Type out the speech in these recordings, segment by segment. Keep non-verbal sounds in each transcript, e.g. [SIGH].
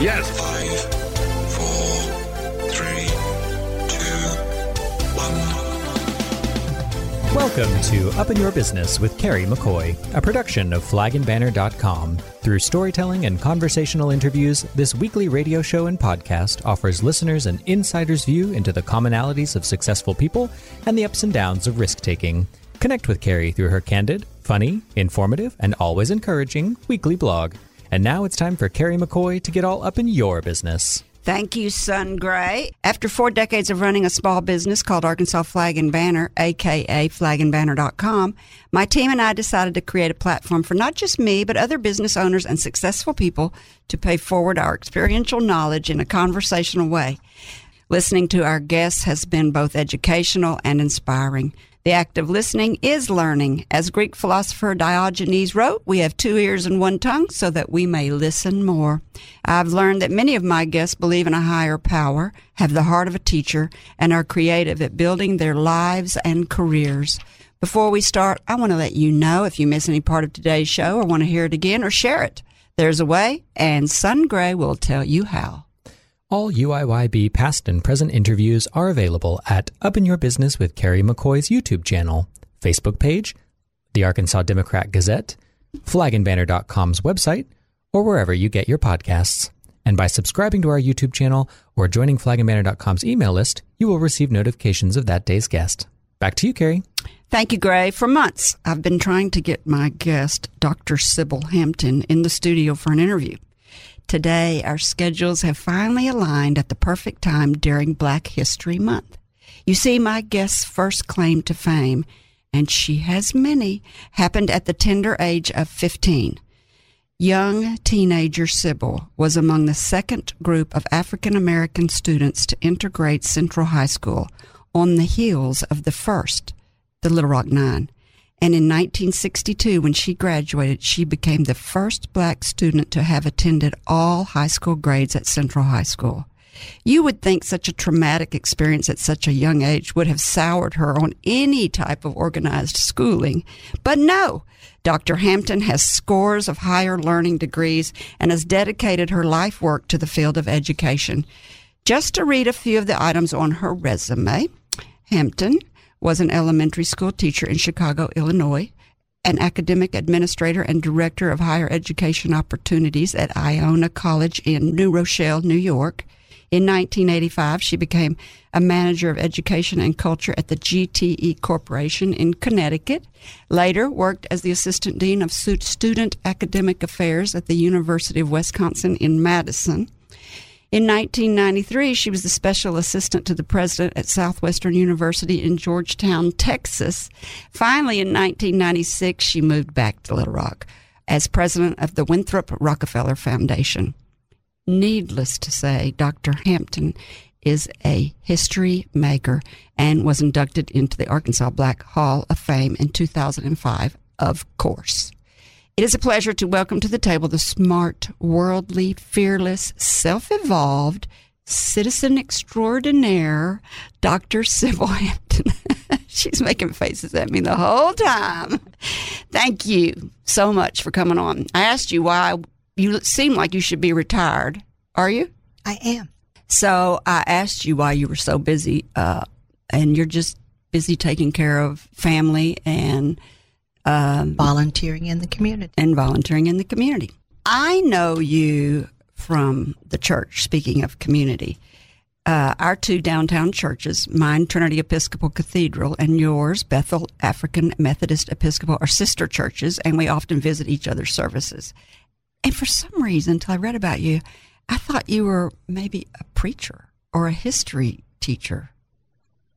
Yes. Five, four, three, two, one. Welcome to Up in Your Business with Carrie McCoy, a production of flagandbanner.com. Through storytelling and conversational interviews, this weekly radio show and podcast offers listeners an insider's view into the commonalities of successful people and the ups and downs of risk taking. Connect with Carrie through her candid, funny, informative, and always encouraging weekly blog. And now it's time for Carrie McCoy to get all up in your business. Thank you, Sun Gray. After four decades of running a small business called Arkansas Flag and Banner, aka flagandbanner.com, my team and I decided to create a platform for not just me, but other business owners and successful people to pay forward our experiential knowledge in a conversational way. Listening to our guests has been both educational and inspiring. The act of listening is learning. As Greek philosopher Diogenes wrote, we have two ears and one tongue so that we may listen more. I've learned that many of my guests believe in a higher power, have the heart of a teacher, and are creative at building their lives and careers. Before we start, I want to let you know if you miss any part of today's show or want to hear it again or share it. There's a way, and Sun Gray will tell you how. All UIYB past and present interviews are available at Up in Your Business with Carrie McCoy's YouTube channel, Facebook page, the Arkansas Democrat Gazette, flagandbanner.com's website, or wherever you get your podcasts. And by subscribing to our YouTube channel or joining flagandbanner.com's email list, you will receive notifications of that day's guest. Back to you, Carrie. Thank you, Gray. For months, I've been trying to get my guest, Dr. Sybil Hampton, in the studio for an interview. Today, our schedules have finally aligned at the perfect time during Black History Month. You see, my guest's first claim to fame, and she has many, happened at the tender age of 15. Young teenager Sybil was among the second group of African American students to integrate Central High School on the heels of the first, the Little Rock Nine. And in 1962, when she graduated, she became the first black student to have attended all high school grades at Central High School. You would think such a traumatic experience at such a young age would have soured her on any type of organized schooling. But no, Dr. Hampton has scores of higher learning degrees and has dedicated her life work to the field of education. Just to read a few of the items on her resume, Hampton was an elementary school teacher in Chicago, Illinois, an academic administrator and director of higher education opportunities at Iona College in New Rochelle, New York. In 1985, she became a manager of education and culture at the GTE Corporation in Connecticut. Later, worked as the assistant dean of student academic affairs at the University of Wisconsin in Madison. In 1993, she was the special assistant to the president at Southwestern University in Georgetown, Texas. Finally, in 1996, she moved back to Little Rock as president of the Winthrop Rockefeller Foundation. Needless to say, Dr. Hampton is a history maker and was inducted into the Arkansas Black Hall of Fame in 2005, of course. It is a pleasure to welcome to the table the smart, worldly, fearless, self evolved, citizen extraordinaire, Dr. Sybil Hampton. [LAUGHS] She's making faces at me the whole time. Thank you so much for coming on. I asked you why you seem like you should be retired. Are you? I am. So I asked you why you were so busy, uh, and you're just busy taking care of family and um, volunteering in the community. And volunteering in the community. I know you from the church, speaking of community. Uh, our two downtown churches, mine Trinity Episcopal Cathedral and yours Bethel African Methodist Episcopal, are sister churches, and we often visit each other's services. And for some reason, until I read about you, I thought you were maybe a preacher or a history teacher.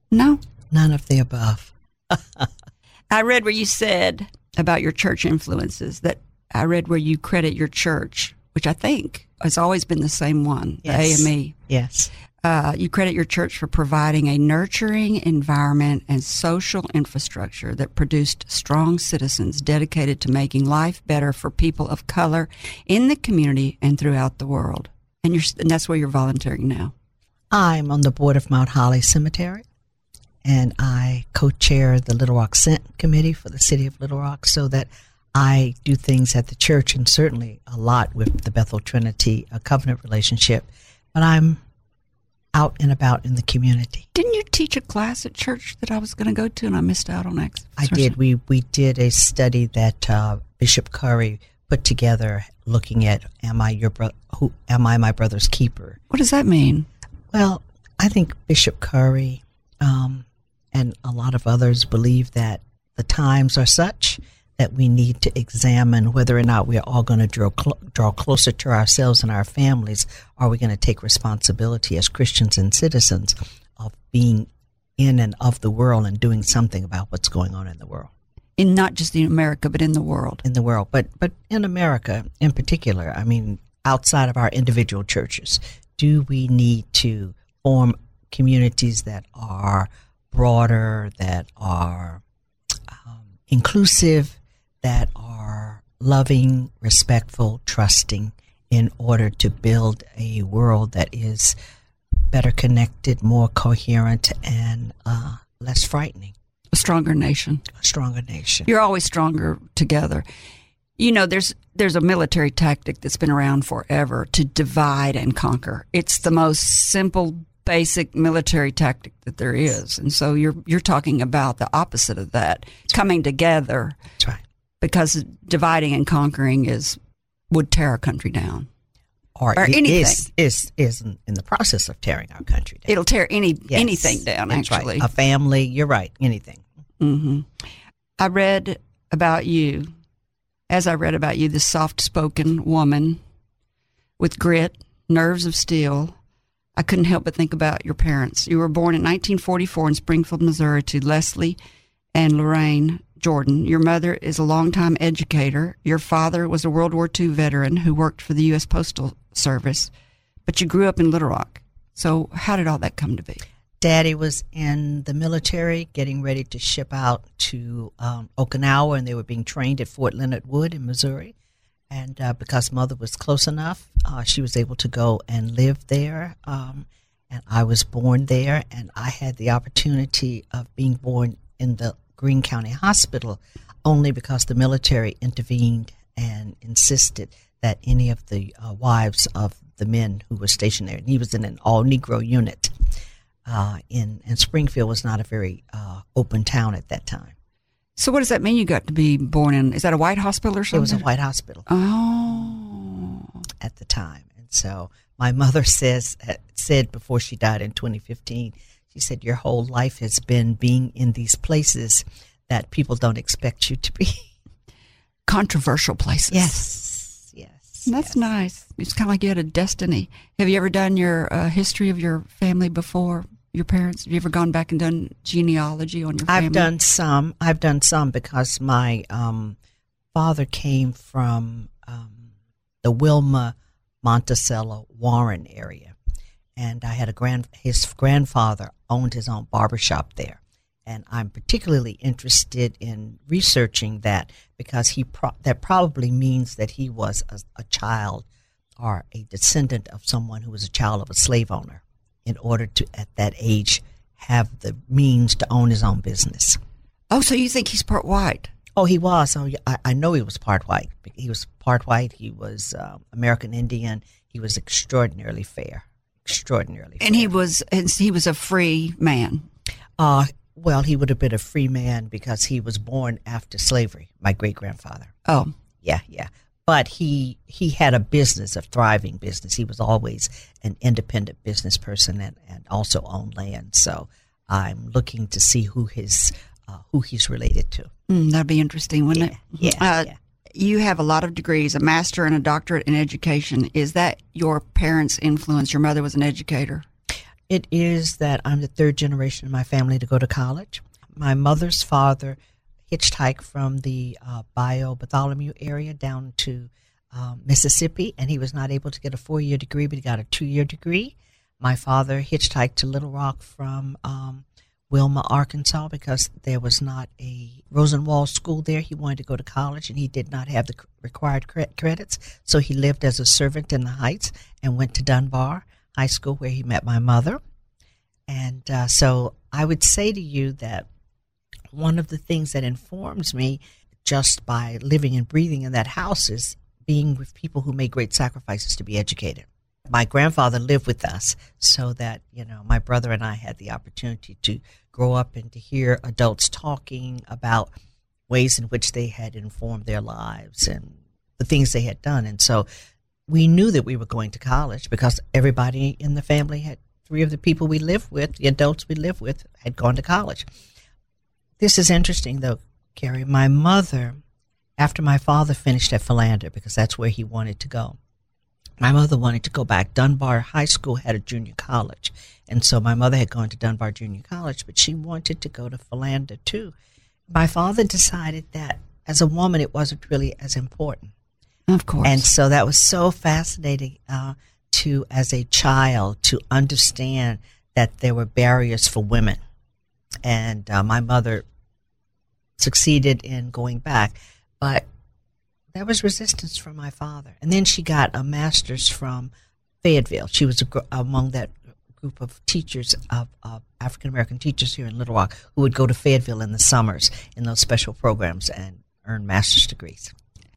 No? None of the above. [LAUGHS] I read where you said about your church influences that I read where you credit your church, which I think has always been the same one, yes. the AME. Yes. Uh, you credit your church for providing a nurturing environment and social infrastructure that produced strong citizens dedicated to making life better for people of color in the community and throughout the world. And, you're, and that's where you're volunteering now. I'm on the board of Mount Holly Cemetery, and I co chair the Little Rock Scent Committee for the city of Little Rock so that I do things at the church and certainly a lot with the Bethel Trinity a covenant relationship, but I'm out and about in the community. Didn't you teach a class at church that I was going to go to and I missed out on X? I did. We we did a study that uh, Bishop Curry put together, looking at "Am I your bro- who Am I my brother's keeper?" What does that mean? Well, I think Bishop Curry um, and a lot of others believe that the times are such that we need to examine whether or not we're all going to draw cl- draw closer to ourselves and our families. Are we going to take responsibility as Christians and citizens of being in and of the world and doing something about what's going on in the world? In not just in America, but in the world. In the world, but but in America in particular, I mean, outside of our individual churches, do we need to form communities that are broader, that are um, inclusive, that are loving, respectful, trusting in order to build a world that is better connected, more coherent, and uh, less frightening. A stronger nation. A stronger nation. You're always stronger together. You know, there's there's a military tactic that's been around forever to divide and conquer. It's the most simple, basic military tactic that there is. And so you're you're talking about the opposite of that, coming together. That's right because dividing and conquering is would tear a country down. Or, or anything is, is is in the process of tearing our country down. It'll tear any yes, anything down. Actually, right. a family. You're right. Anything. Mm-hmm. I read about you, as I read about you, this soft-spoken woman with grit, nerves of steel. I couldn't help but think about your parents. You were born in 1944 in Springfield, Missouri, to Leslie and Lorraine Jordan. Your mother is a longtime educator. Your father was a World War II veteran who worked for the U.S. Postal Service, but you grew up in Little Rock. So, how did all that come to be? Daddy was in the military, getting ready to ship out to um, Okinawa, and they were being trained at Fort Leonard Wood in Missouri. And uh, because mother was close enough, uh, she was able to go and live there. Um, and I was born there, and I had the opportunity of being born in the Greene County Hospital only because the military intervened and insisted that any of the uh, wives of the men who were stationed there, and he was in an all Negro unit uh, in, and Springfield was not a very uh, open town at that time. So, what does that mean? You got to be born in? Is that a white hospital or something? It was a white hospital. Oh, at the time, and so my mother [LAUGHS] says uh, said before she died in 2015 she said, Your whole life has been being in these places that people don't expect you to be. [LAUGHS] Controversial places. Yes. Yes. That's yes. nice. It's kind of like you had a destiny. Have you ever done your uh, history of your family before? Your parents? Have you ever gone back and done genealogy on your family? I've done some. I've done some because my um, father came from um, the Wilmar, Monticello, Warren area and I had a grand his grandfather owned his own barbershop there. And I'm particularly interested in researching that because he pro- that probably means that he was a, a child or a descendant of someone who was a child of a slave owner in order to at that age have the means to own his own business. Oh, so you think he's part white? Oh, he was. Oh, I, I know he was part white. He was part white. He was uh, American Indian. He was extraordinarily fair extraordinarily. And he was and he was a free man. Uh well, he would have been a free man because he was born after slavery. My great grandfather. Oh, yeah, yeah. But he he had a business, a thriving business. He was always an independent business person and, and also owned land. So I'm looking to see who his uh, who he's related to. Mm, that'd be interesting, wouldn't yeah, it? Yeah, uh, yeah you have a lot of degrees, a master and a doctorate in education. Is that your parents' influence? Your mother was an educator. It is that I'm the third generation in my family to go to college. My mother's father hitchhiked from the uh, Bayou Bartholomew area down to um, Mississippi, and he was not able to get a four year degree, but he got a two year degree. My father hitchhiked to Little Rock from um, Wilmar, Arkansas, because there was not a Rosenwald school there. He wanted to go to college and he did not have the required credits. So he lived as a servant in the Heights and went to Dunbar High School where he met my mother. And uh, so I would say to you that one of the things that informs me just by living and breathing in that house is being with people who made great sacrifices to be educated. My grandfather lived with us so that, you know, my brother and I had the opportunity to grow up and to hear adults talking about ways in which they had informed their lives and the things they had done. And so we knew that we were going to college because everybody in the family had three of the people we lived with, the adults we lived with, had gone to college. This is interesting though, Carrie. My mother, after my father finished at Philander, because that's where he wanted to go, my mother wanted to go back. Dunbar High School had a junior college. And so my mother had gone to Dunbar Junior College, but she wanted to go to Philander too. My father decided that as a woman, it wasn't really as important. Of course. And so that was so fascinating uh, to, as a child, to understand that there were barriers for women. And uh, my mother succeeded in going back, but there was resistance from my father. And then she got a master's from Fayetteville. She was gr- among that group of teachers of, of African American teachers here in Little Rock who would go to Fayetteville in the summers in those special programs and earn master's degrees.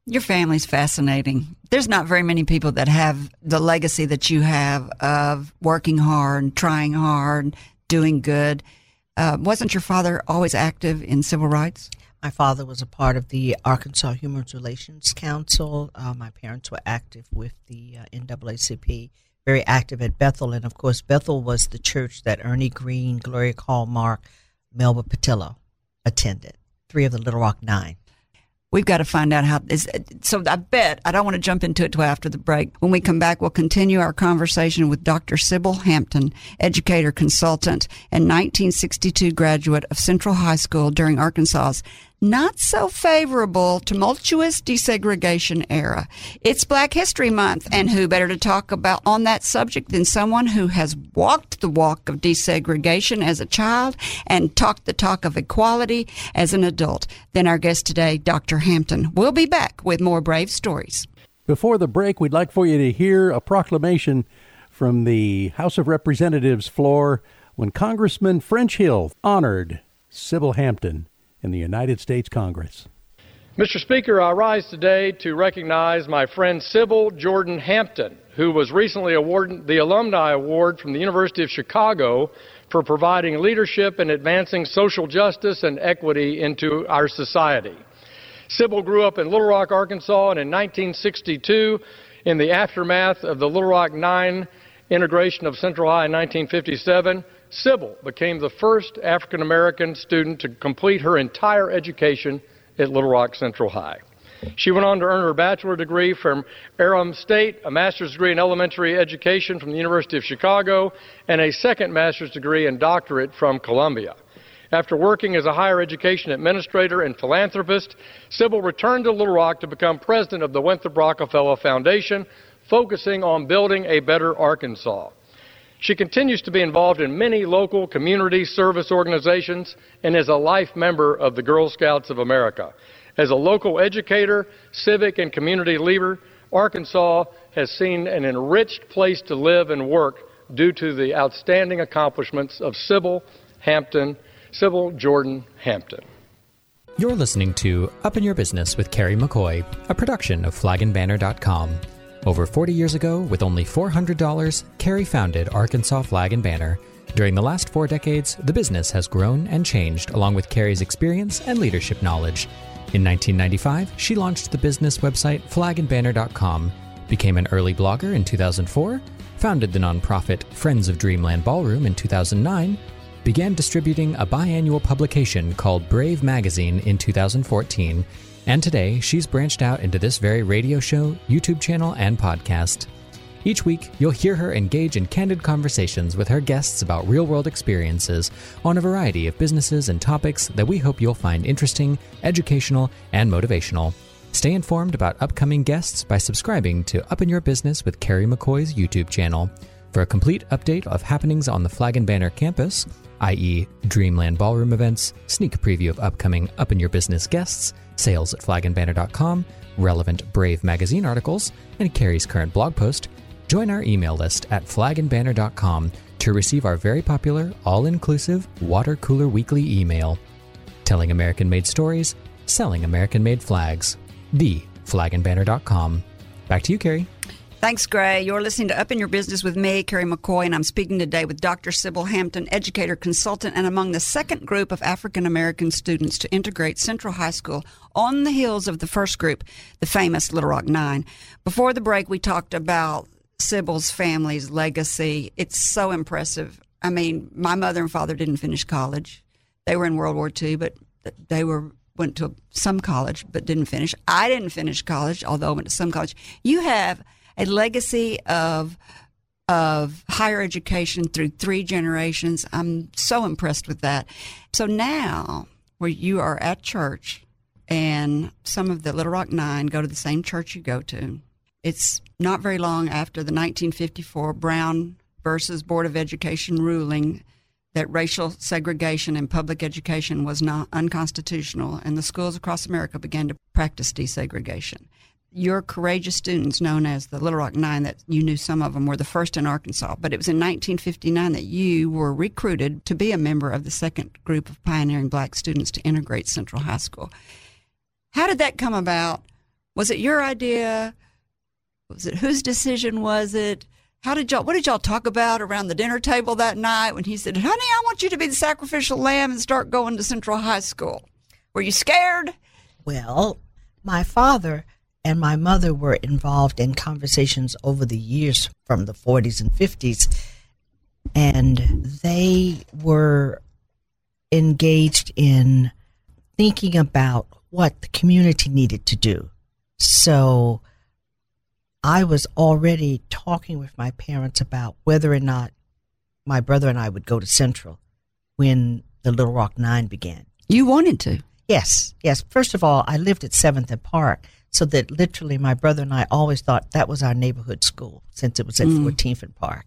Your family's fascinating. There's not very many people that have the legacy that you have of working hard, trying hard, doing good. Uh, wasn't your father always active in civil rights? My father was a part of the Arkansas Human Relations Council. Uh, my parents were active with the uh, NAACP, very active at Bethel. And of course, Bethel was the church that Ernie Green, Gloria Mark, Melba Pattillo attended, three of the Little Rock Nine. We've got to find out how is so I bet I don't want to jump into it till after the break. When we come back, we'll continue our conversation with Dr. Sybil Hampton, educator consultant and 1962 graduate of Central High School during Arkansas's not so favorable, tumultuous desegregation era. It's Black History Month, and who better to talk about on that subject than someone who has walked the walk of desegregation as a child and talked the talk of equality as an adult than our guest today, Dr. Hampton. We'll be back with more brave stories. Before the break, we'd like for you to hear a proclamation from the House of Representatives floor when Congressman French Hill honored Sybil Hampton in the United States Congress. Mr. Speaker, I rise today to recognize my friend Sybil Jordan Hampton, who was recently awarded the Alumni Award from the University of Chicago for providing leadership and advancing social justice and equity into our society. Sybil grew up in Little Rock, Arkansas, and in 1962, in the aftermath of the Little Rock Nine integration of Central High in 1957, Sybil became the first African American student to complete her entire education at Little Rock Central High. She went on to earn her bachelor degree from Earlham State, a master's degree in elementary education from the University of Chicago, and a second master's degree and doctorate from Columbia. After working as a higher education administrator and philanthropist, Sybil returned to Little Rock to become president of the Winthrop Rockefeller Foundation, focusing on building a better Arkansas. She continues to be involved in many local community service organizations and is a life member of the Girl Scouts of America. As a local educator, civic, and community leader, Arkansas has seen an enriched place to live and work due to the outstanding accomplishments of Sybil Hampton, Sybil Jordan Hampton. You're listening to Up in Your Business with Carrie McCoy, a production of flagandbanner.com. Over 40 years ago, with only $400, Carrie founded Arkansas Flag and Banner. During the last four decades, the business has grown and changed along with Carrie's experience and leadership knowledge. In 1995, she launched the business website flagandbanner.com, became an early blogger in 2004, founded the nonprofit Friends of Dreamland Ballroom in 2009, began distributing a biannual publication called Brave Magazine in 2014, and today, she's branched out into this very radio show, YouTube channel, and podcast. Each week, you'll hear her engage in candid conversations with her guests about real world experiences on a variety of businesses and topics that we hope you'll find interesting, educational, and motivational. Stay informed about upcoming guests by subscribing to Up in Your Business with Carrie McCoy's YouTube channel. For a complete update of happenings on the Flag and Banner campus, i.e., Dreamland Ballroom events, sneak preview of upcoming Up in Your Business guests, sales at flagandbanner.com, relevant Brave magazine articles, and Carrie's current blog post, join our email list at flagandbanner.com to receive our very popular, all inclusive Water Cooler Weekly email. Telling American made stories, selling American made flags. TheFlagandBanner.com. Back to you, Carrie. Thanks, Gray. You're listening to Up in Your Business with me, Carrie McCoy, and I'm speaking today with Dr. Sybil Hampton, educator, consultant, and among the second group of African American students to integrate Central High School on the heels of the first group, the famous Little Rock Nine. Before the break, we talked about Sybil's family's legacy. It's so impressive. I mean, my mother and father didn't finish college. They were in World War II, but they were went to some college but didn't finish. I didn't finish college, although I went to some college. You have a legacy of of higher education through three generations. I'm so impressed with that. So now, where you are at church, and some of the Little Rock Nine go to the same church you go to. It's not very long after the 1954 Brown versus Board of Education ruling that racial segregation in public education was not unconstitutional, and the schools across America began to practice desegregation. Your courageous students, known as the Little Rock Nine, that you knew some of them were the first in Arkansas, but it was in 1959 that you were recruited to be a member of the second group of pioneering black students to integrate Central High School. How did that come about? Was it your idea? Was it whose decision was it? How did y'all? What did y'all talk about around the dinner table that night when he said, "Honey, I want you to be the sacrificial lamb and start going to Central High School"? Were you scared? Well, my father and my mother were involved in conversations over the years from the 40s and 50s, and they were engaged in thinking about what the community needed to do. So I was already talking with my parents about whether or not my brother and I would go to Central when the Little Rock Nine began. You wanted to. Yes, yes. First of all, I lived at 7th and Park, so that literally my brother and I always thought that was our neighborhood school since it was at 14th and Park.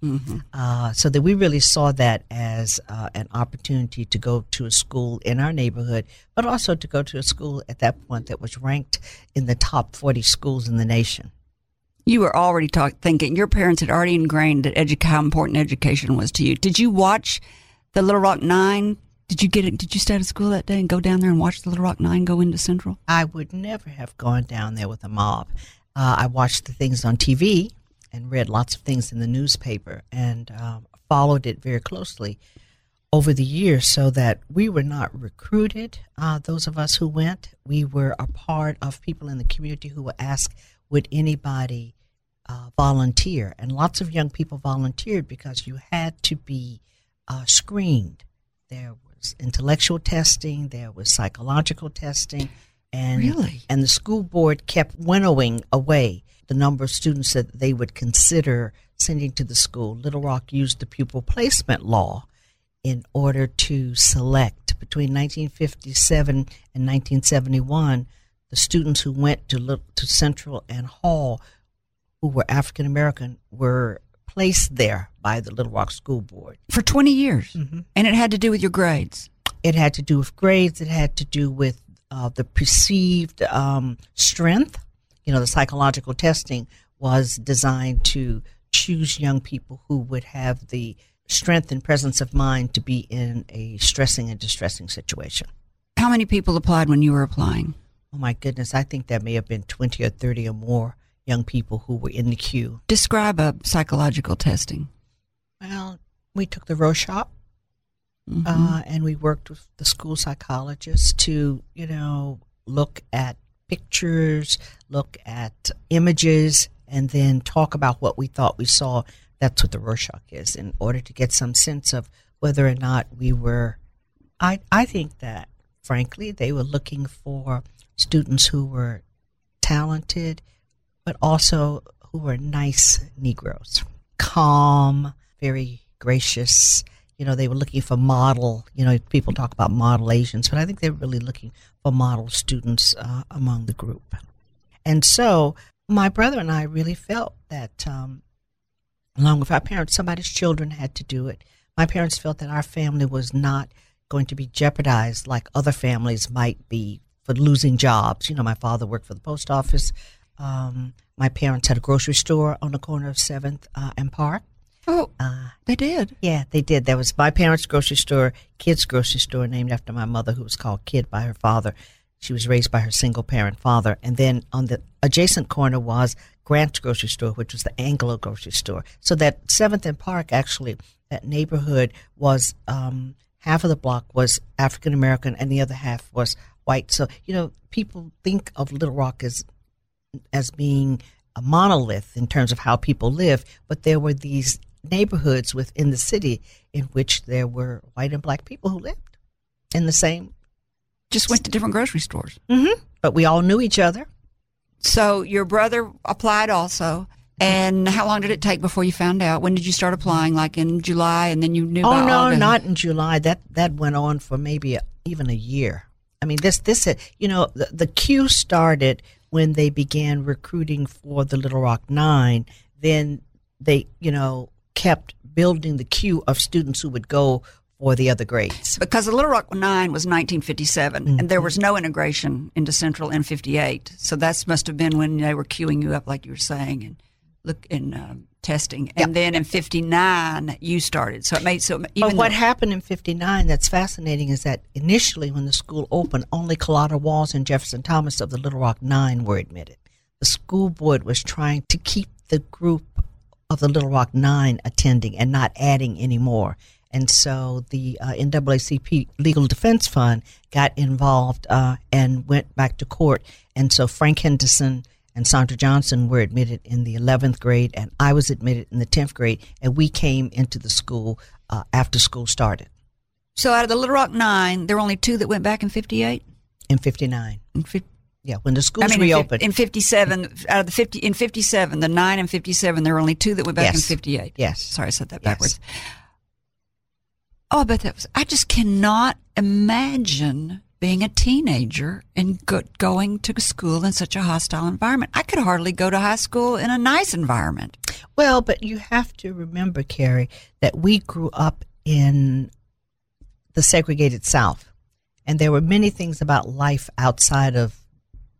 Uh, so that we really saw that as uh, an opportunity to go to a school in our neighborhood, but also to go to a school at that point that was ranked in the top 40 schools in the nation. You were already talk, thinking. Your parents had already ingrained that edu- how important education was to you. Did you watch the Little Rock Nine? Did you get it? Did you stay at school that day and go down there and watch the Little Rock Nine go into Central? I would never have gone down there with a mob. Uh, I watched the things on TV and read lots of things in the newspaper and um, followed it very closely over the years so that we were not recruited, uh, those of us who went. We were a part of people in the community who were asked, would anybody uh, volunteer? And lots of young people volunteered because you had to be uh, screened. There was intellectual testing, there was psychological testing, and Really? and the school board kept winnowing away the number of students that they would consider sending to the school. Little Rock used the pupil placement law in order to select between 1957 and 1971 the students who went to to Central and Hall who were African American were placed there by the Little Rock School Board. For 20 years. And it had to do with your grades. It had to do with grades. It had to do with uh, the perceived um, strength. You know, the psychological testing was designed to choose young people who would have the strength and presence of mind to be in a stressing and distressing situation. How many people applied when you were applying? Oh my goodness, I think there may have been 20 or 30 or more young people who were in the queue. Describe a psychological testing. Well, we took the Rorschach uh, and we worked with the school psychologists to, you know, look at pictures, look at images, and then talk about what we thought we saw. That's what the Rorschach is, in order to get some sense of whether or not we were. I I think that, frankly, they were looking for students who were talented, but also who were nice Negroes, calm, very gracious. You know, they were looking for model. You know, people talk about model Asians, but I think they're really looking for model students uh, among the group. And so, my brother and I really felt that, um, along with our parents, somebody's children had to do it. My parents felt that our family was not going to be jeopardized like other families might be for losing jobs. You know, my father worked for the post office. Um, my parents had a grocery store on the corner of Seventh uh, and Park. Oh, Uh, they did. yeah, they did. There was my parents' grocery store, kids' grocery store, named after my mother, who was called Kid by her father. She was raised by her single parent father. And then on the adjacent corner was Grant's grocery store, which was the Anglo grocery store. So that 7th and Park, actually, that neighborhood was um, half of the block was African American and the other half was white. So, you know, people think of Little Rock as as being a monolith in terms of how people live, but there were these neighborhoods within the city in which there were white and black people who lived in the same. Just went to different grocery stores. Mm-hmm. But we all knew each other. So your brother applied also. And how long did it take before you found out? When did you start applying? Like in July, and then you knew. Oh no, August? not in July. That that went on for maybe a, even a year. I mean, this this you know the, the queue started when they began recruiting for the Little Rock Nine. Then they you know kept building the queue of students who would go for the other grades. because the Little Rock Nine was 1957, and Mm-hmm. there was no integration into Central in 58. So that must have been when they were queuing you up, like you were saying, and look in um, testing. And then in 59, you started. So it made so even But what though- happened in '59 that's fascinating is that initially, when the school opened, only Carlotta Walls and Jefferson Thomas of the Little Rock Nine were admitted. The school board was trying to keep the group of the Little Rock Nine attending and not adding any more. And so the uh, NAACP Legal Defense Fund got involved uh, and went back to court. And so Frank Henderson and Sandra Johnson were admitted in the 11th grade, and I was admitted in the 10th grade. And we came into the school uh, after school started so out of the Little Rock Nine, there were only two that went back in 58. in 59. In Yeah, when the I schools mean, reopened. in 57, out of the 50, in 57, the nine and 57, there were only two that went back in 58. Yes. Sorry, I said that Yes. backwards. Oh, but that was, I just cannot imagine being a teenager and go, going to school in such a hostile environment. I could hardly go to high school in a nice environment. Well, but you have to remember, Carrie, that we grew up in the segregated South. And there were many things about life outside of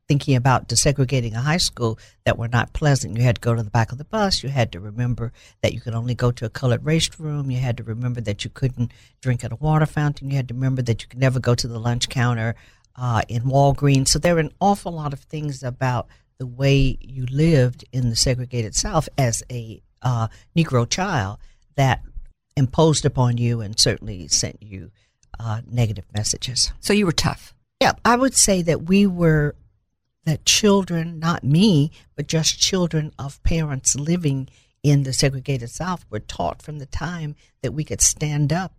thinking about desegregating a high school that were not pleasant. You had to go to the back of the bus. You had to remember that you could only go to a colored restroom. You had to remember that you couldn't drink at a water fountain. You had to remember that you could never go to the lunch counter uh, in Walgreens. So there were an awful lot of things about the way you lived in the segregated South as a uh, Negro child that imposed upon you and certainly sent you uh, negative messages. So you were tough. Yeah, I would say that we were that children, not me, but just children of parents living in the segregated South were taught from the time that we could stand up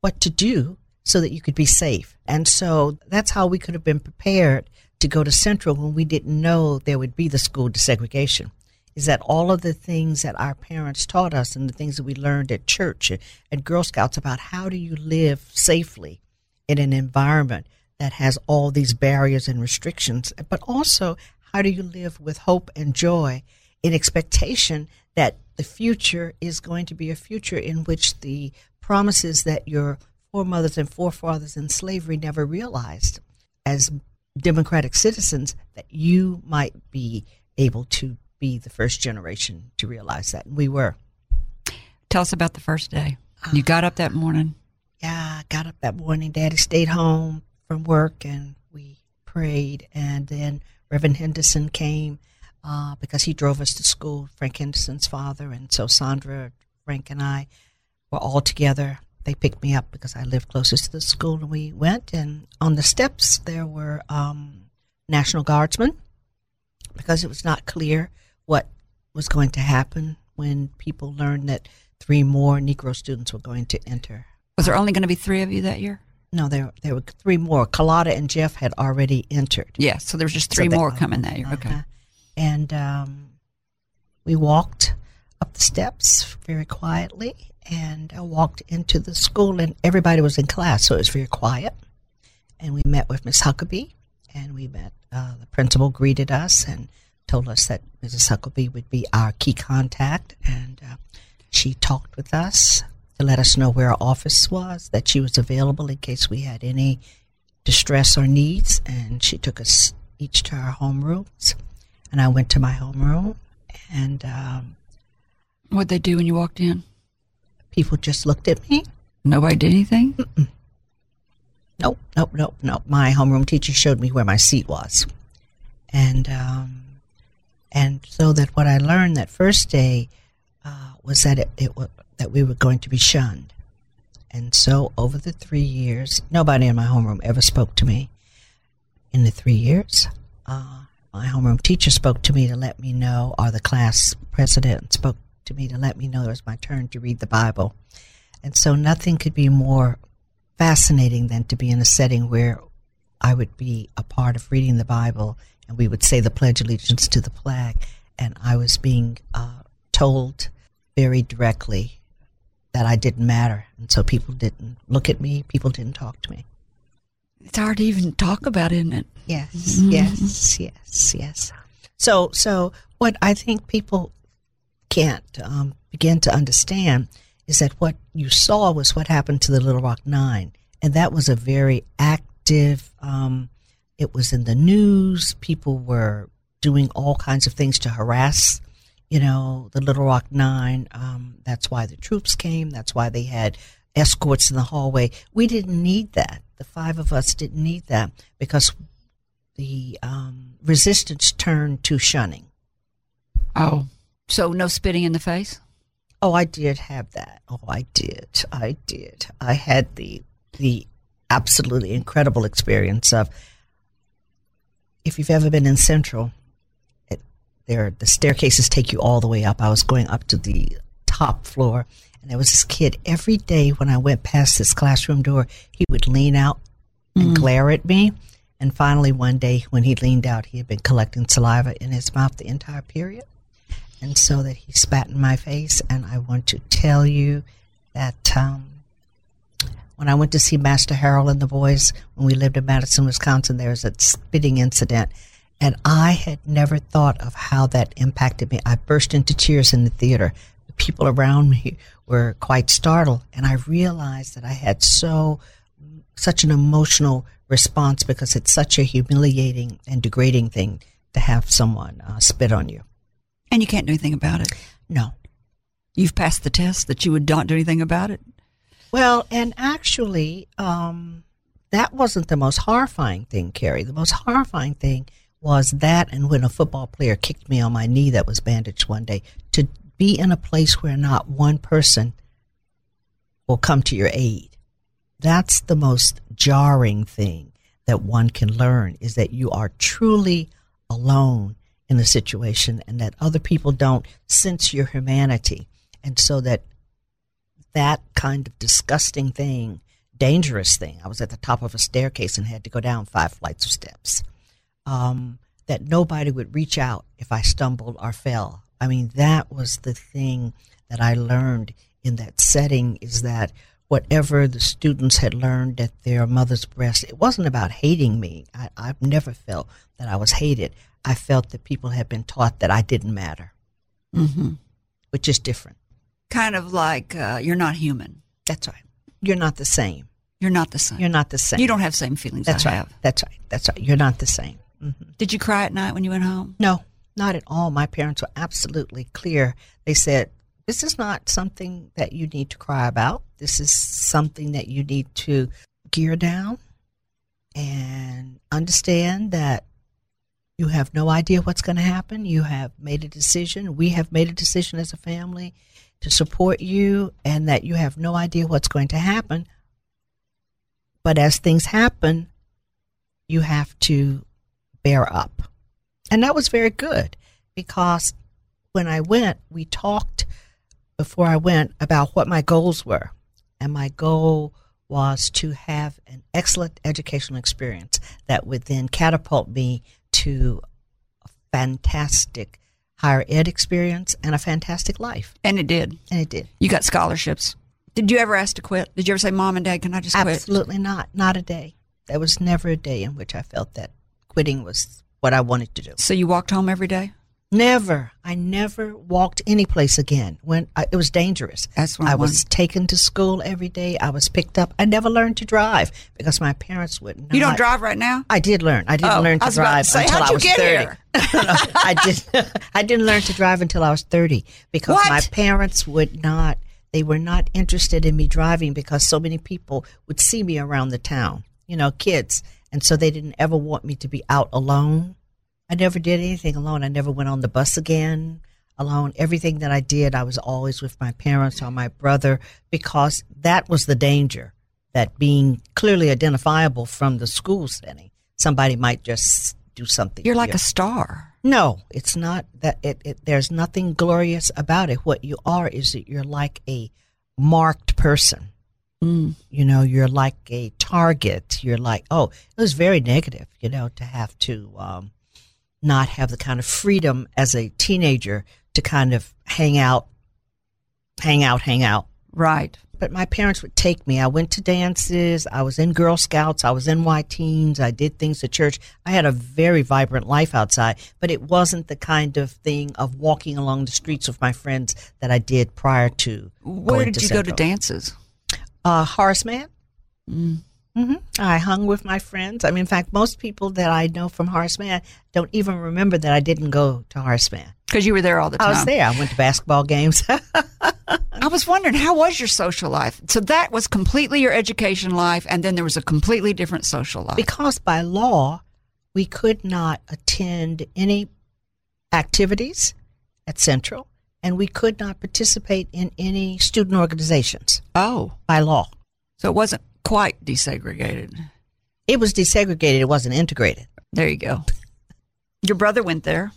what to do so that you could be safe. And so that's how we could have been prepared to go to Central when we didn't know there would be the school desegregation. Is that all of the things that our parents taught us and the things that we learned at church and, Girl Scouts about how do you live safely in an environment that has all these barriers and restrictions, but also how do you live with hope and joy in expectation that the future is going to be a future in which the promises that your foremothers and forefathers in slavery never realized as democratic citizens that you might be able to be the first generation to realize that. And we were. Tell us about the first day. You ah. got up that morning. yeah, I got up that morning. Daddy stayed home from work and we prayed. And then Reverend Henderson came uh, because he drove us to school, Frank Henderson's father. And so Sandra, Frank, and I were all together. They picked me up because I lived closest to the school. And we went. And on the steps, there were um, National Guardsmen because it was not clear what was going to happen when people learned that three more Negro students were going to enter Was there only going to be three of you that year? No, there there were three more. Carlotta and Jeff had already entered. Yeah, so there was just So three they- more coming that year. Okay. Uh-huh. And um, we walked up the steps very quietly, and I walked into the school, and everybody was in class, so it was very quiet. And we met with Miss Huckaby, and we met. Uh, the principal greeted us and told us that Mrs. Huckaby would be our key contact, and uh, she talked with us to let us know where our office was, that she was available in case we had any distress or needs, and she took us each to our homerooms. And I went to my homeroom, and um, What'd they do when you walked in? people just looked at me. Nobody did anything? Nope, nope, nope, nope. My homeroom teacher showed me where my seat was, and um, and so that what I learned that first day uh, was that it, it that we were going to be shunned, and so over the three years, nobody in my homeroom ever spoke to me. In the three years, uh, my homeroom teacher spoke to me to let me know, or the class president spoke to me to let me know it was my turn to read the Bible. And so nothing could be more fascinating than to be in a setting where I would be a part of reading the Bible and we would say the Pledge of Allegiance to the flag. And I was being uh, told very directly that I didn't matter. And so people didn't look at me, people didn't talk to me. It's hard to even talk about, isn't it? Yes, yes, yes, yes. So, so what I think people can't um, begin to understand is that what you saw was what happened to the Little Rock Nine, and that was a very active. Um, it was in the news. People were doing all kinds of things to harass, you know, the Little Rock Nine. Um, that's why the troops came. That's why they had escorts in the hallway. We didn't need that. The five of us didn't need that because the um, resistance turned to shunning. Oh. So no spitting in the face? Oh, I did have that. Oh, I did. I did. I had the the absolutely incredible experience of if you've ever been in Central, it, there the staircases take you all the way up. I was going up to the top floor, and there was this kid every day when I went past this classroom door, he would lean out and glare at me. And finally, one day when he leaned out, he had been collecting saliva in his mouth the entire period. And so that he spat in my face. And I want to tell you that um, when I went to see Master Harold and the boys, when we lived in Madison, Wisconsin, there was a spitting incident. And I had never thought of how that impacted me. I burst into tears in the theater. The people around me were quite startled. And I realized that I had so such an emotional response because it's such a humiliating and degrading thing to have someone uh, spit on you. And you can't do anything about it. No. You've passed the test that you would not do anything about it. Well, and actually, um, that wasn't the most horrifying thing, Carrie. The most horrifying thing was that, and when a football player kicked me on my knee that was bandaged one day, to be in a place where not one person will come to your aid. That's the most jarring thing that one can learn is that you are truly alone in a situation and that other people don't sense your humanity. And so that that kind of disgusting thing, dangerous thing. I was at the top of a staircase and had to go down five flights of steps. Um, that nobody would reach out if I stumbled or fell. I mean, that was the thing that I learned in that setting is that whatever the students had learned at their mother's breast, it wasn't about hating me. I, I've never felt that I was hated. I felt that people had been taught that I didn't matter, Mm-hmm. which is different. Kind of like uh, you're not human. That's right. You're not the same. You're not the same. You're not the same. You don't have same feelings That's I right. have. That's right. That's right. You're not the same. Hmm Did you cry at night when you went home? No, not at all. My parents were absolutely clear. They said, This is not something that you need to cry about. This is something that you need to gear down and understand that you have no idea what's going to happen. You have made a decision. We have made a decision as a family to support you, and that you have no idea what's going to happen. But as things happen, you have to bear up. And that was very good because when I went, we talked before I went about what my goals were. And my goal was to have an excellent educational experience that would then catapult me to a fantastic higher ed experience and a fantastic life. And it did. And it did. You got scholarships. Did you ever ask to quit? Did you ever say, Mom and Dad, can I just quit? Absolutely not. Not a day. There was never a day in which I felt that quitting was what I wanted to do. So you walked home every day? Never. I never walked any place again. When I, it was dangerous. That's what I I was taken to school every day. I was picked up. I never learned to drive because my parents would not. You don't drive right now? I did learn. I didn't Oh, learn to about to drive say, until I was get 30. here? [LAUGHS] I did. [LAUGHS] I didn't learn to drive until I was 30 because What? my parents would not. They were not interested in me driving because so many people would see me around the town. you know, kids. And so they didn't ever want me to be out alone. I never did anything alone. I never went on the bus again alone. Everything that I did, I was always with my parents or my brother because that was the danger that being clearly identifiable from the school setting, somebody might just do something. You're like you. a star. No, it's not that it, it there's nothing glorious about it. What you are is that you're like a marked person. Mm. You know, you're like a target. You're like, oh, it was very negative, you know, to have to um, not have the kind of freedom as a teenager to kind of hang out, hang out, hang out. Right. But my parents would take me. I went to dances. I was in Girl Scouts. I was in Y Teens. I did things at church. I had a very vibrant life outside, but it wasn't the kind of thing of walking along the streets with my friends that I did prior to. Where did to you go to dances? Uh, Horace Mann. Mm. hmm I hung with my friends. I mean, in fact, most people that I know from Horace Mann don't even remember that I didn't go to Horace Mann. Because you were there all the time. I was there. I went to basketball games. [LAUGHS] I was wondering, how was your social life? So that was completely your education life, and then there was a completely different social life. because by law, we could not attend any activities at Central, and we could not participate in any student organizations oh, by law. so it wasn't quite desegregated. It was desegregated, it wasn't integrated. There you go. Your brother went there.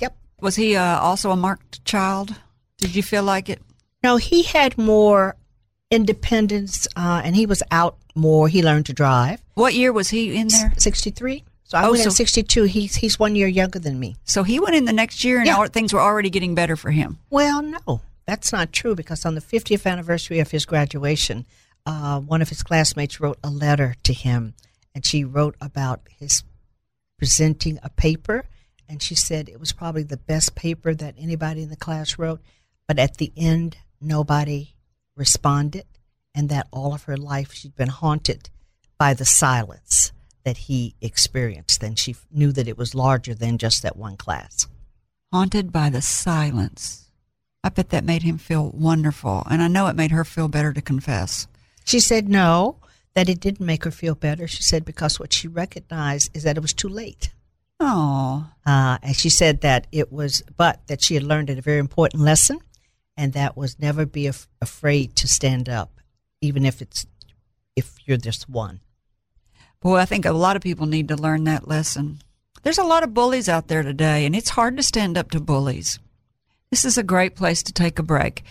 Yep. Was he uh, also a marked child? Did you feel like it? No, he had more independence, uh, and he was out more. He learned to drive. What year was he in there? 63. So I Oh, went in 62. He's, he's one year younger than me. So he went in the next year, and Yeah. things were already getting better for him. Well, no, that's not true because on the 50th anniversary of his graduation, uh, one of his classmates wrote a letter to him, and she wrote about his presenting a paper, and she said it was probably the best paper that anybody in the class wrote, but at the end, nobody responded, and that all of her life she'd been haunted by the silence that he experienced, and she knew that it was larger than just that one class. Haunted by the silence. I bet that made him feel wonderful, and I know it made her feel better to confess. She said no, that it didn't make her feel better. She said because what she recognized is that it was too late. Oh, Uh, and she said that it was, but that she had learned a very important lesson, and that was never be af- afraid to stand up, even if it's if you're just one. Boy, I think a lot of people need to learn that lesson. There's a lot of bullies out there today, and it's hard to stand up to bullies. This is a great place to take a break.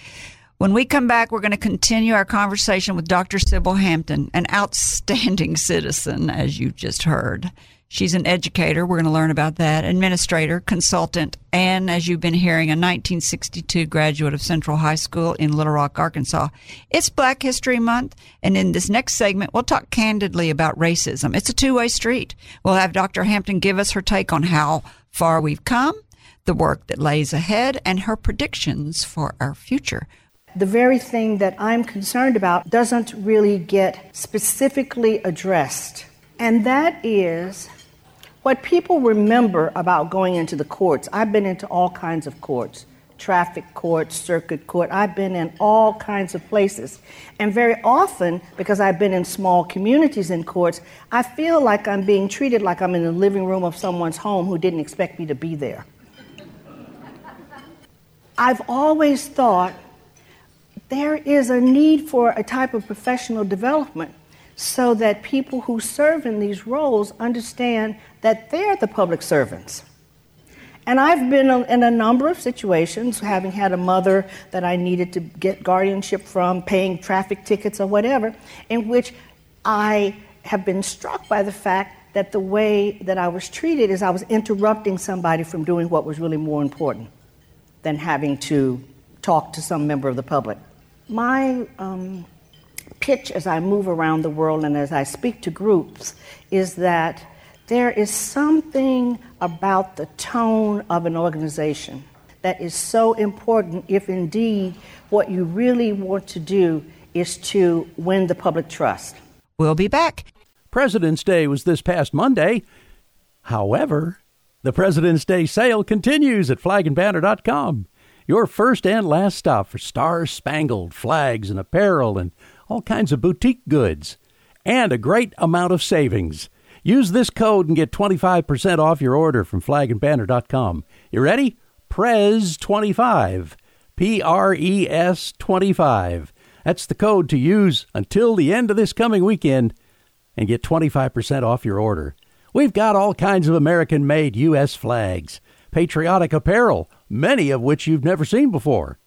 When we come back, we're going to continue our conversation with Dr. Sybil Hampton, an outstanding [LAUGHS] citizen, as you just heard. She's an educator. We're going to learn about that. Administrator, consultant, and as you've been hearing, a 1962 graduate of Central High School in Little Rock, Arkansas. It's Black History Month, and in this next segment, we'll talk candidly about racism. It's a two way street. We'll have Dr. Hampton give us her take on how far we've come, the work that lays ahead, and her predictions for our future. The very thing that I'm concerned about doesn't really get specifically addressed. And that is what people remember about going into the courts. I've been into all kinds of courts traffic court, circuit court. I've been in all kinds of places. And very often, because I've been in small communities in courts, I feel like I'm being treated like I'm in the living room of someone's home who didn't expect me to be there. I've always thought there is a need for a type of professional development so that people who serve in these roles understand that they're the public servants. And I've been in a number of situations, having had a mother that I needed to get guardianship from, paying traffic tickets or whatever, in which I have been struck by the fact that the way that I was treated is I was interrupting somebody from doing what was really more important than having to talk to some member of the public. My um, pitch as I move around the world and as I speak to groups is that there is something about the tone of an organization that is so important if indeed what you really want to do is to win the public trust. We'll be back. President's Day was this past Monday. However, the President's Day sale continues at flagandbanner.com. Your first and last stop for star spangled flags and apparel and all kinds of boutique goods. and a great amount of savings. Use this code and get 25% off your order from flagandbanner.com. You ready? PRES25. P R E S 25. That's the code to use until the end of this coming weekend and get 25% off your order. We've got all kinds of American made U.S. flags, patriotic apparel, many of which you've never seen before.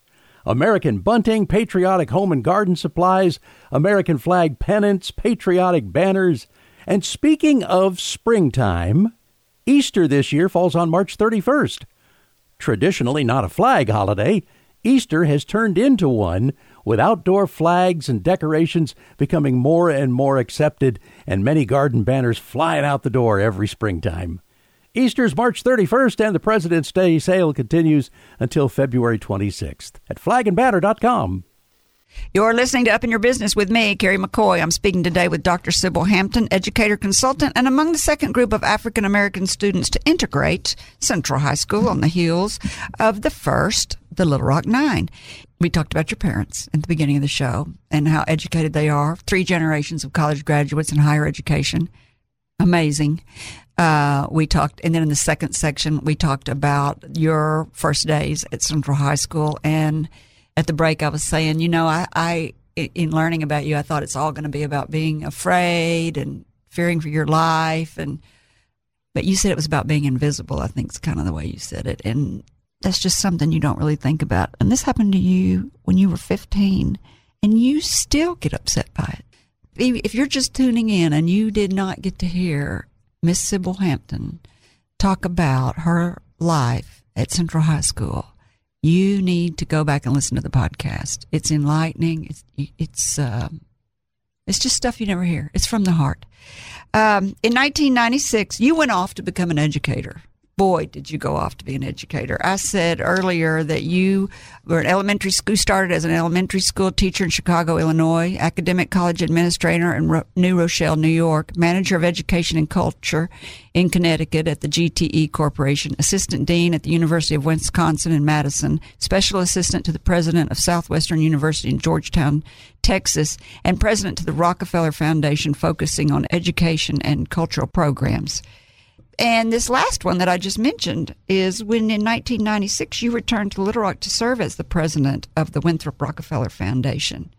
American bunting, patriotic home and garden supplies, American flag pennants, patriotic banners. And speaking of springtime, Easter this year falls on March 31st. Traditionally not a flag holiday, Easter has turned into one, with outdoor flags and decorations becoming more and more accepted, and many garden banners flying out the door every springtime. Easter's March 31st, and the President's Day sale continues until February 26th at flagandbanner.com. You're listening to Up in Your Business with me, Carrie McCoy. I'm speaking today with Dr. Sybil Hampton, educator consultant, and among the second group of African American students to integrate Central High School on the heels of the first, the Little Rock Nine. We talked about your parents at the beginning of the show and how educated they are. Three generations of college graduates in higher education. Amazing. Uh, we talked, and then in the second section, we talked about your first days at Central High School and at the break, I was saying, you know, I, I in learning about you, I thought it's all going to be about being afraid and fearing for your life, and but you said it was about being invisible. I think it's kind of the way you said it, and that's just something you don't really think about. And this happened to you when you were 15, and you still get upset by it. If you're just tuning in and you did not get to hear Miss Sybil Hampton talk about her life at Central High School, you need to go back and listen to the podcast. It's enlightening. It's it's um, it's just stuff you never hear. It's from the heart. Um, in 1996, you went off to become an educator boy, did you go off to be an educator. I said earlier that you were an elementary school, started as an elementary school teacher in Chicago, Illinois, academic college administrator in Ro- New Rochelle, New York, manager of education and culture in Connecticut at the GTE Corporation, assistant dean at the University of Wisconsin in Madison, special assistant to the president of Southwestern University in Georgetown, Texas, and president to the Rockefeller Foundation, focusing on education and cultural programs. And this last one that I just mentioned is when in 1996 you returned to Little Rock to serve as the president of the Winthrop Rockefeller Foundation.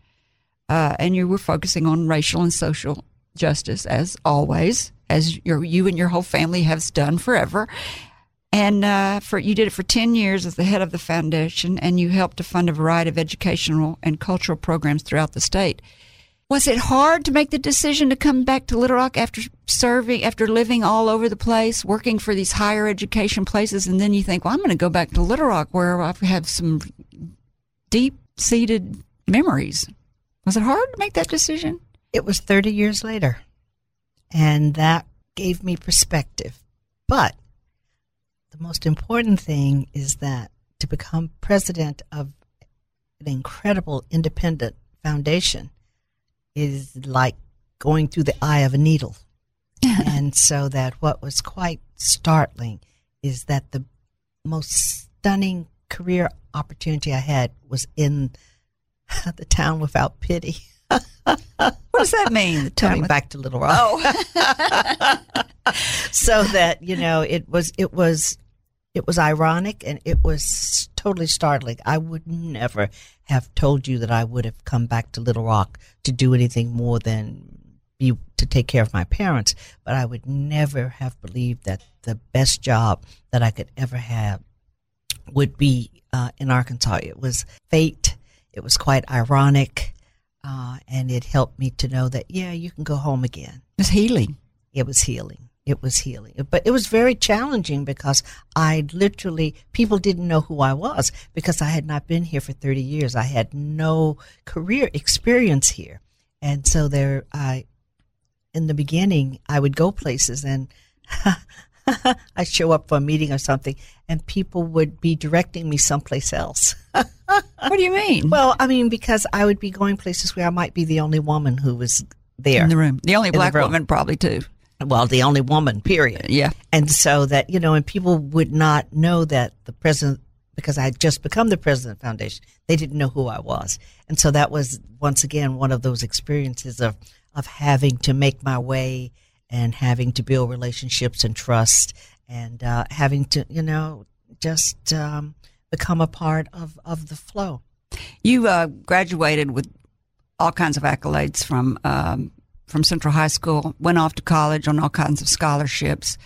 Uh, and you were focusing on racial and social justice, as always, as your, you and your whole family have done forever. And uh, for you did it for 10 years as the head of the foundation, and you helped to fund a variety of educational and cultural programs throughout the state. Was it hard to make the decision to come back to Little Rock after serving, after living all over the place, working for these higher education places, and then you think, well, I'm going to go back to Little Rock where I've had some deep seated memories. Was it hard to make that decision? It was 30 years later, and that gave me perspective. But the most important thing is that to become president of an incredible independent foundation is like going through the eye of a needle. [LAUGHS] and so that what was quite startling is that the most stunning career opportunity I had was in [LAUGHS] the town without pity. [LAUGHS] what does that mean? Coming with... back to Little Rock. Oh. so that you know, it was it was it was ironic and it was totally startling. I would never have told you that I would have come back to Little Rock to do anything more than be to take care of my parents, but I would never have believed that the best job that I could ever have would be uh, in Arkansas. It was fate. It was quite ironic, uh, and it helped me to know that yeah, you can go home again. It was healing. It was healing it was healing. But it was very challenging because I literally, people didn't know who I was because I had not been here for 30 years. I had no career experience here. And so there, I, in the beginning, I would go places and [LAUGHS] I'd show up for a meeting or something and people would be directing me someplace else. [LAUGHS] what do you mean? Well, I mean, because I would be going places where I might be the only woman who was there in the room. The only black the woman, probably too well, the only woman, period. Yeah. And so that, you know, and people would not know that the president, because I had just become the president of the foundation, they didn't know who I was. And so that was once again one of those experiences of, of having to make my way and having to build relationships and trust and uh, having to, you know, just um, become a part of, of the flow. You uh, graduated with all kinds of accolades from um, from Central High School. Went off to college on all kinds of scholarships.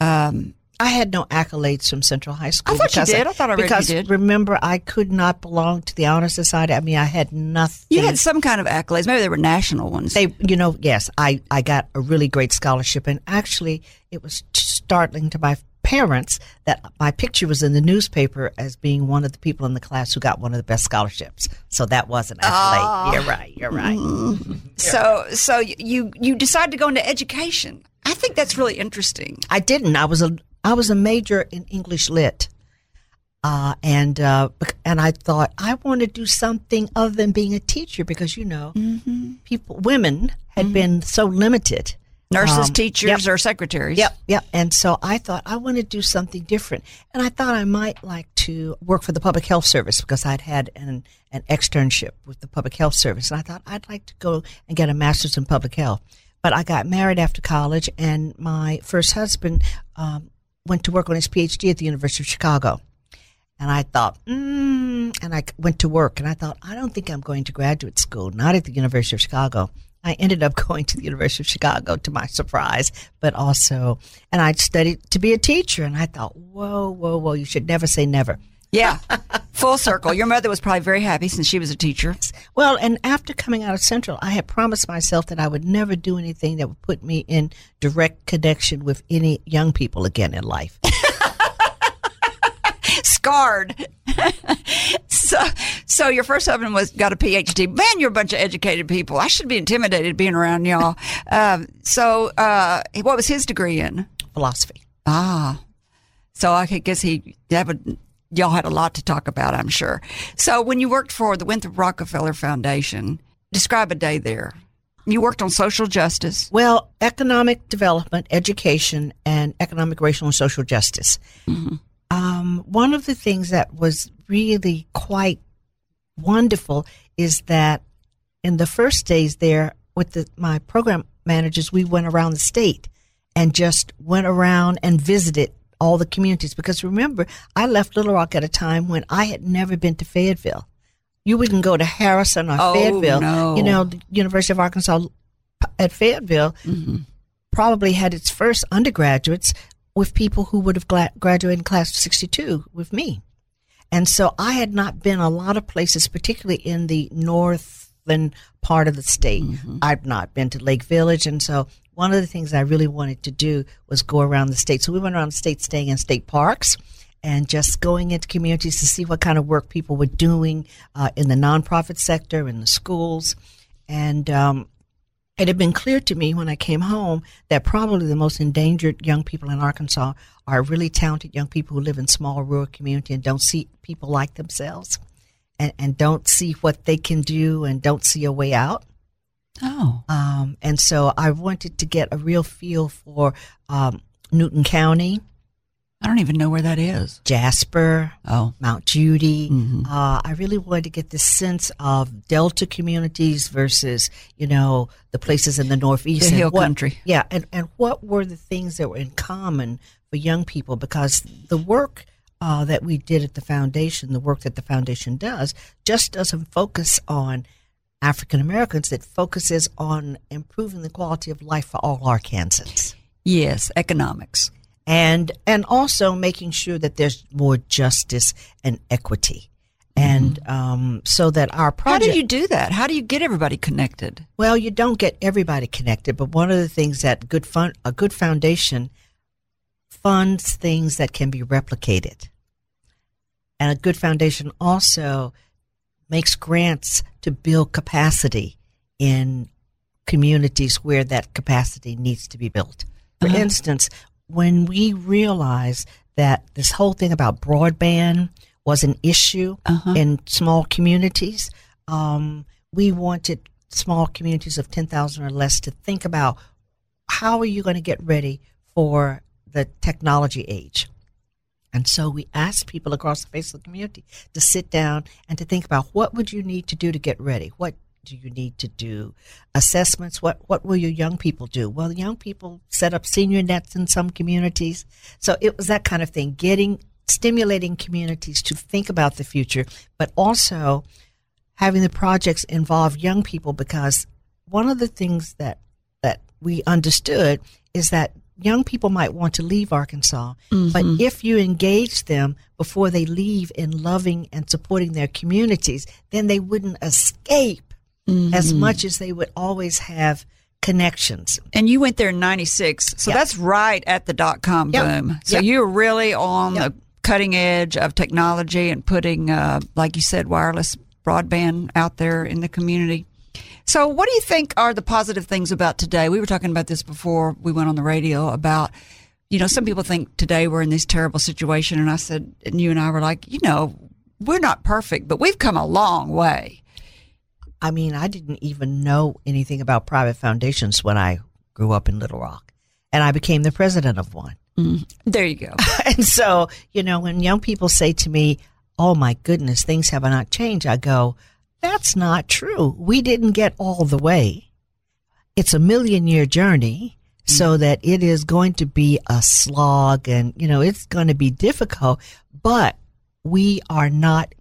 Um, I had no accolades from Central High School. I thought you did. I thought I read you because did. remember, I could not belong to the honor society. I mean, I had nothing. you had some kind of accolades. Maybe they were national ones. They, you know, yes, I, I got a really great scholarship, and actually, it was startling to my parents that my picture was in the newspaper as being one of the people in the class who got one of the best scholarships. So that was an accolade. You're right. You're right. so so you you decided to go into education. I think that's really interesting. I didn't. I was a I was a major in English lit. Uh, and uh, and I thought I want to do something other than being a teacher because you know people women had been so limited Nurses, Um, teachers, yep. or secretaries. Yep, yep. And so I thought I want to do something different, and I thought I might like to work for the public health service because I'd had an an externship with the public health service, and I thought I'd like to go and get a master's in public health. But I got married after college, and my first husband um, went to work on his PhD at the University of Chicago. And I thought, mm, and I went to work, and I thought, I don't think I'm going to graduate school, not at the University of Chicago. I ended up [LAUGHS] going to the University of Chicago to my surprise, but also, and I studied to be a teacher, and I thought, whoa, whoa, whoa, you should never say never. Yeah. Full circle. Your mother was probably very happy since she was a teacher. Well, and after coming out of Central, I had promised myself that I would never do anything that would put me in direct connection with any young people again in life. [LAUGHS] Scarred. [LAUGHS] so so your first husband was got a PhD. Man, you're a bunch of educated people. I should be intimidated being around y'all. [LAUGHS] Um, so uh, what was his degree in? Philosophy. Ah. So I guess he that would y'all had a lot to talk about, I'm sure. So when you worked for the Winthrop Rockefeller Foundation, describe a day there. You worked on social justice. Well, economic development, education, and economic, racial, and social justice. Um, one of the things that was really quite wonderful is that in the first days there with the, my program managers, we went around the state and just went around and visited all the communities. Because remember, I left Little Rock at a time when I had never been to Fayetteville. You wouldn't go to Harrison or Oh, Fayetteville. no. You know, the University of Arkansas at Fayetteville probably had its first undergraduates with people who would have gla- graduated in class of 62 with me. And so I had not been a lot of places, particularly in the northern part of the state. I've not been to Lake Village. And so one of the things I really wanted to do was go around the state. So we went around the state staying in state parks and just going into communities to see what kind of work people were doing uh, in the nonprofit sector, in the schools. And um, it had been clear to me when I came home that probably the most endangered young people in Arkansas are really talented young people who live in small rural community and don't see people like themselves and, and don't see what they can do and don't see a way out. Oh. Um, and so I wanted to get a real feel for um, Newton County, I don't even know where that is. Jasper, Oh. Mount Judea. Mhm. Uh, I really wanted to get this sense of Delta communities versus, you know, the places in the Northeast. The hill what- country. Yeah, and, and what were the things that were in common for young people? Because the work uh, that we did at the foundation, the work that the foundation does, just doesn't focus on African Americans. It focuses on improving the quality of life for all Arkansans Yes, economics. And and also making sure that there's more justice and equity, and um, so that our Mm-hmm. How do you do that? How do you get everybody connected? well, you don't get everybody connected, but one of the things that good fun a good foundation funds things that can be replicated, and a good foundation also makes grants to build capacity in communities where that capacity needs to be built. For instance, when we realized that this whole thing about broadband was an issue Uh-huh. in small communities, um, we wanted small communities of 10,000 or less to think about how are you going to get ready for the technology age? And so we asked people across the face of the community to sit down and to think about what would you need to do to get ready? What do you need to do assessments? What what will your young people do? Well, young people set up senior nets in some communities. So it was that kind of thing, getting stimulating communities to think about the future, but also having the projects involve young people because one of the things that that we understood is that young people might want to leave Arkansas, mm-hmm. but if you engage them before they leave in loving and supporting their communities, then they wouldn't escape mm-hmm. as much as they would always have connections. And you went there in 96. So yep. that's right at the dot com yep. boom. So yep. you're really on the cutting edge of technology and putting, uh, like you said, wireless broadband out there in the community. So, what do you think are the positive things about today? We were talking about this before we went on the radio about, you know, some people think today we're in this terrible situation. And I said, and you and I were like, you know, we're not perfect, but we've come a long way. I mean, I didn't even know anything about private foundations when I grew up in Little Rock, and I became the president of one. Mm, there you go. [LAUGHS] and so, you know, when young people say to me, oh my goodness, things have not changed, I go, that's not true. We didn't get all the way. It's a million year journey so mm-hmm. that it is going to be a slog and, you know, it's going to be difficult, but we are not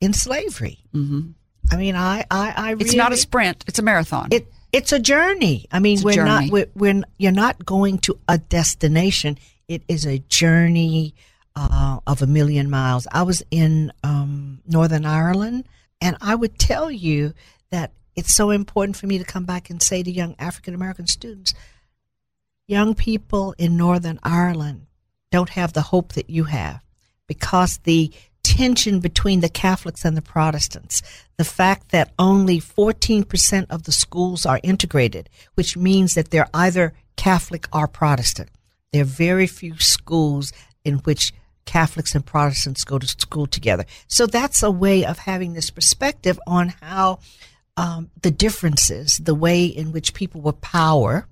in slavery. Mm-hmm. I mean, I, I, I really, It's not a sprint. It's a marathon. It, it's a journey. I mean, we're journey. not, we're, we're, you're not going to a destination. It is a journey uh, of a million miles. I was in um, Northern Ireland and I would tell you that it's so important for me to come back and say to young African American students, young people in Northern Ireland don't have the hope that you have because the tension between the Catholics and the Protestants, the fact that only 14% of the schools are integrated, which means that they're either Catholic or Protestant. There are very few schools in which Catholics and Protestants go to school together. So that's a way of having this perspective on how um, the differences, the way in which people with power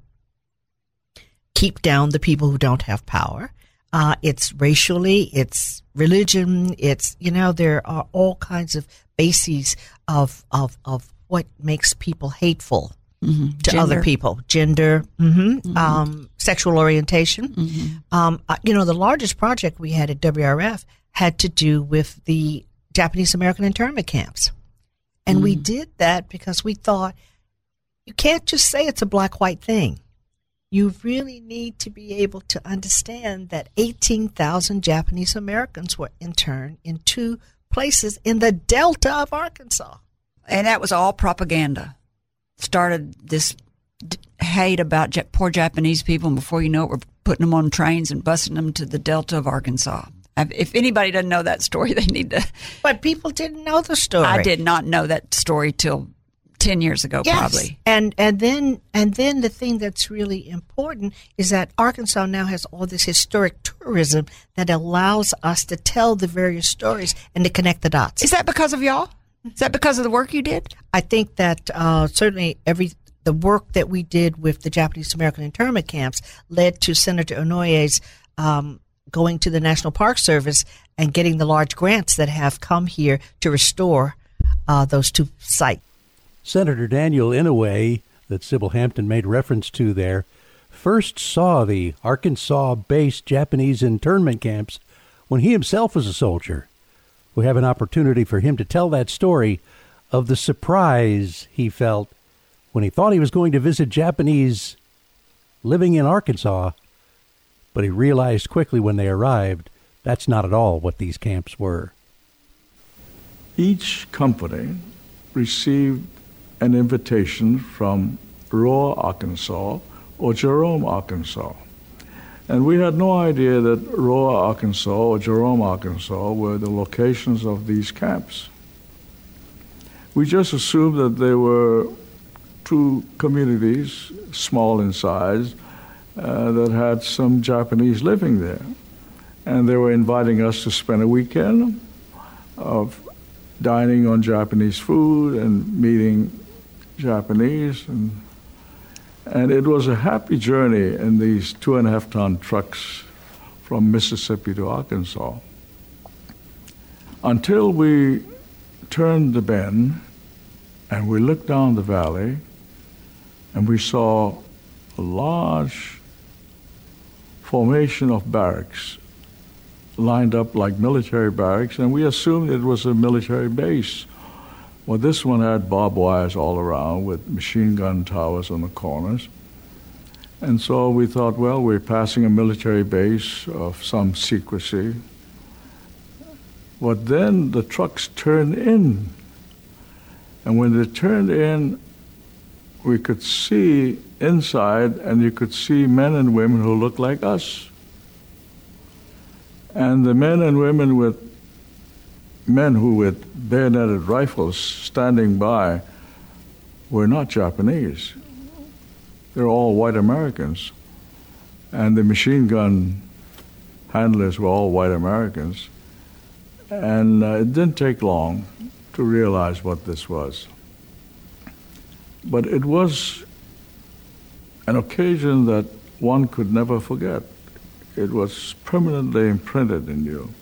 keep down the people who don't have power. Uh, it's racially, it's religion, it's, you know, there are all kinds of bases of, of, of what makes people hateful mm-hmm. to Gender. other people, gender, mm-hmm, mm-hmm. Um, sexual orientation. Mm-hmm. Um, uh, you know, the largest project we had at WRF had to do with the Japanese American internment camps. And we mm-hmm. did that because we thought you can't just say it's a black white thing. You really need to be able to understand that 18,000 Japanese Americans were interned in two places in the delta of Arkansas. And that was all propaganda started this hate about poor Japanese people, and before you know it, we're putting them on trains and busing them to the Delta of Arkansas. If anybody doesn't know that story, [LAUGHS] they need to. But people didn't know the story. I did not know that story till ten years ago, yes. probably. And and then and then the thing that's really important is that Arkansas now has all this historic tourism that allows us to tell the various stories and to connect the dots. Is that because of y'all? Is that because of the work you did? I think that uh, certainly every the work that we did with the Japanese American internment camps led to Senator Inouye's um, going to the National Park Service and getting the large grants that have come here to restore uh, those two sites. Senator Daniel Inouye, that Sybil Hampton made reference to there, first saw the Arkansas based Japanese internment camps when he himself was a soldier we have an opportunity for him to tell that story of the surprise he felt when he thought he was going to visit Japanese living in Arkansas, but he realized quickly when they arrived that's not at all what these camps were. Each company received an invitation from Rohwer, Arkansas, or Jerome, Arkansas. And we had no idea that Rohwer, Arkansas, or Jerome, Arkansas, were the locations of these camps. We just assumed that they were two communities, small in size, uh, that had some Japanese living there. And they were inviting us to spend a weekend of dining on Japanese food and meeting Japanese and and it was a happy journey in these two and a half ton trucks from Mississippi to Arkansas until we turned the bend And we looked down the valley and we saw a large formation of barracks lined up like military barracks, and we assumed it was a military base. Well, this one had barbed wires all around with machine gun towers on the corners. And so we thought, well, we're passing a military base of some secrecy. But then the trucks turned in. And when they turned in, we could see inside, and you could see men and women who looked like us. And the men and women with men who with bayoneted rifles standing by were not Japanese. They're all white Americans. And the machine gun handlers were all white Americans. And uh, it didn't take long to realize what this was. But it was an occasion that one could never forget. It was permanently imprinted in you.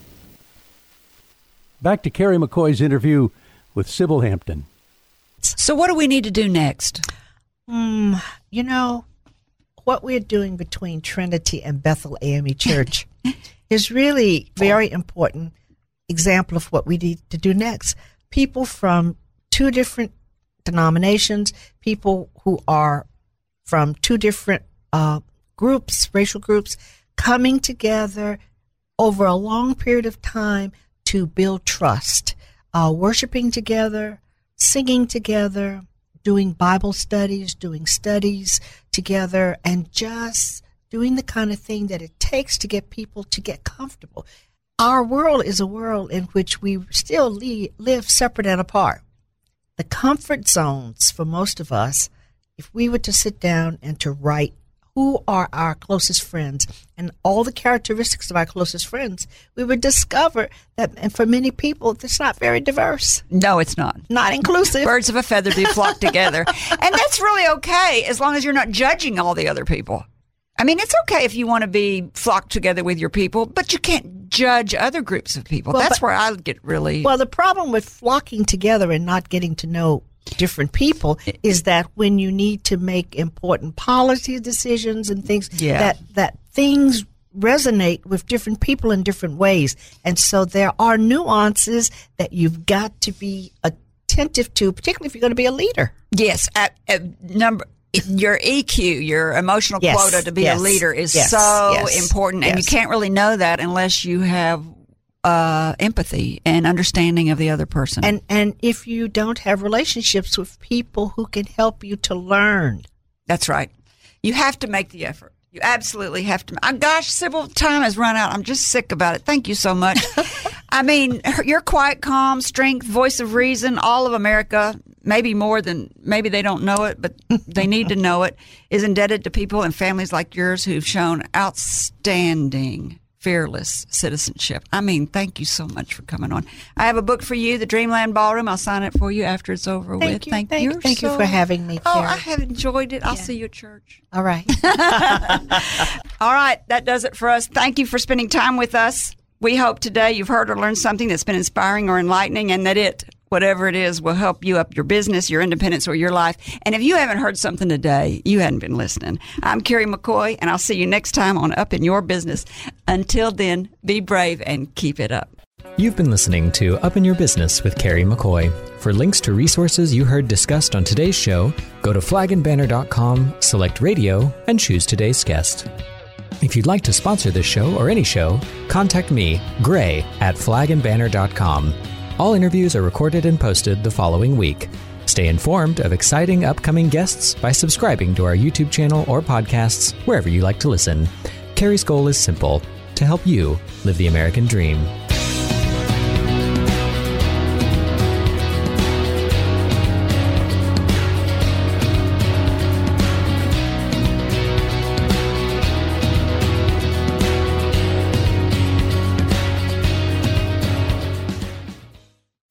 Back to Carrie McCoy's interview with Sybil Hampton. So, what do we need to do next? Mm, you know, what we're doing between Trinity and Bethel AME Church [LAUGHS] is really very important example of what we need to do next. People from two different denominations, people who are from two different uh, groups, racial groups, coming together over a long period of time to build trust, uh, worshiping together, singing together, doing Bible studies, doing studies together, and just doing the kind of thing that it takes to get people to get comfortable. Our world is a world in which we still live separate and apart. The comfort zones for most of us, if we were to sit down and to write who are our closest friends and all the characteristics of our closest friends, we would discover that, and for many people, it's not very diverse. No, it's not. Not inclusive. Birds of a feather do flock [LAUGHS] together. And that's really okay as long as you're not judging all the other people. I mean, it's okay if you want to be flocked together with your people, but you can't judge other groups of people. Well, That's but, where I get really. Well, the problem with flocking together and not getting to know different people is that when you need to make important policy decisions and things yeah. that that things resonate with different people in different ways and so there are nuances that you've got to be attentive to particularly if you're going to be a leader yes at, at number your EQ, your emotional yes, quota to be yes, a leader is yes, so important. And you can't really know that unless you have uh, empathy and understanding of the other person. And and if you don't have relationships with people who can help you to learn. That's right. You have to make the effort. You absolutely have to. Oh, gosh, Sybil, time has run out. I'm just sick about it. Thank you so much. [LAUGHS] I mean, your quiet, calm, strength, voice of reason, all of America, maybe more than maybe they don't know it, but they need to know it, is indebted to people and families like yours who've shown outstanding fearless citizenship. I mean, thank you so much for coming on. I have a book for you, The Dreamland Ballroom. I'll sign it for you after it's over thank with. You, thank, thank you. Thank so, you for having me. Oh, I have enjoyed it. I'll yeah. see you at church. All right. [LAUGHS] [LAUGHS] All right. That does it for us. Thank you for spending time with us. We hope today you've heard or learned something that's been inspiring or enlightening and that it whatever it is will help you up your business, your independence, or your life. And if you haven't heard something today, you hadn't been listening. I'm Carrie McCoy, and I'll see you next time on Up in Your Business. Until then, be brave and keep it up. You've been listening to Up in Your Business with Carrie McCoy. For links to resources you heard discussed on today's show, go to flagandbanner.com, select radio, and choose today's guest. If you'd like to sponsor this show or any show, contact me, Gray, at flagandbanner.com. All interviews are recorded and posted the following week. Stay informed of exciting upcoming guests by subscribing to our YouTube channel or podcasts wherever you like to listen. Carrie's goal is simple to help you live the American dream.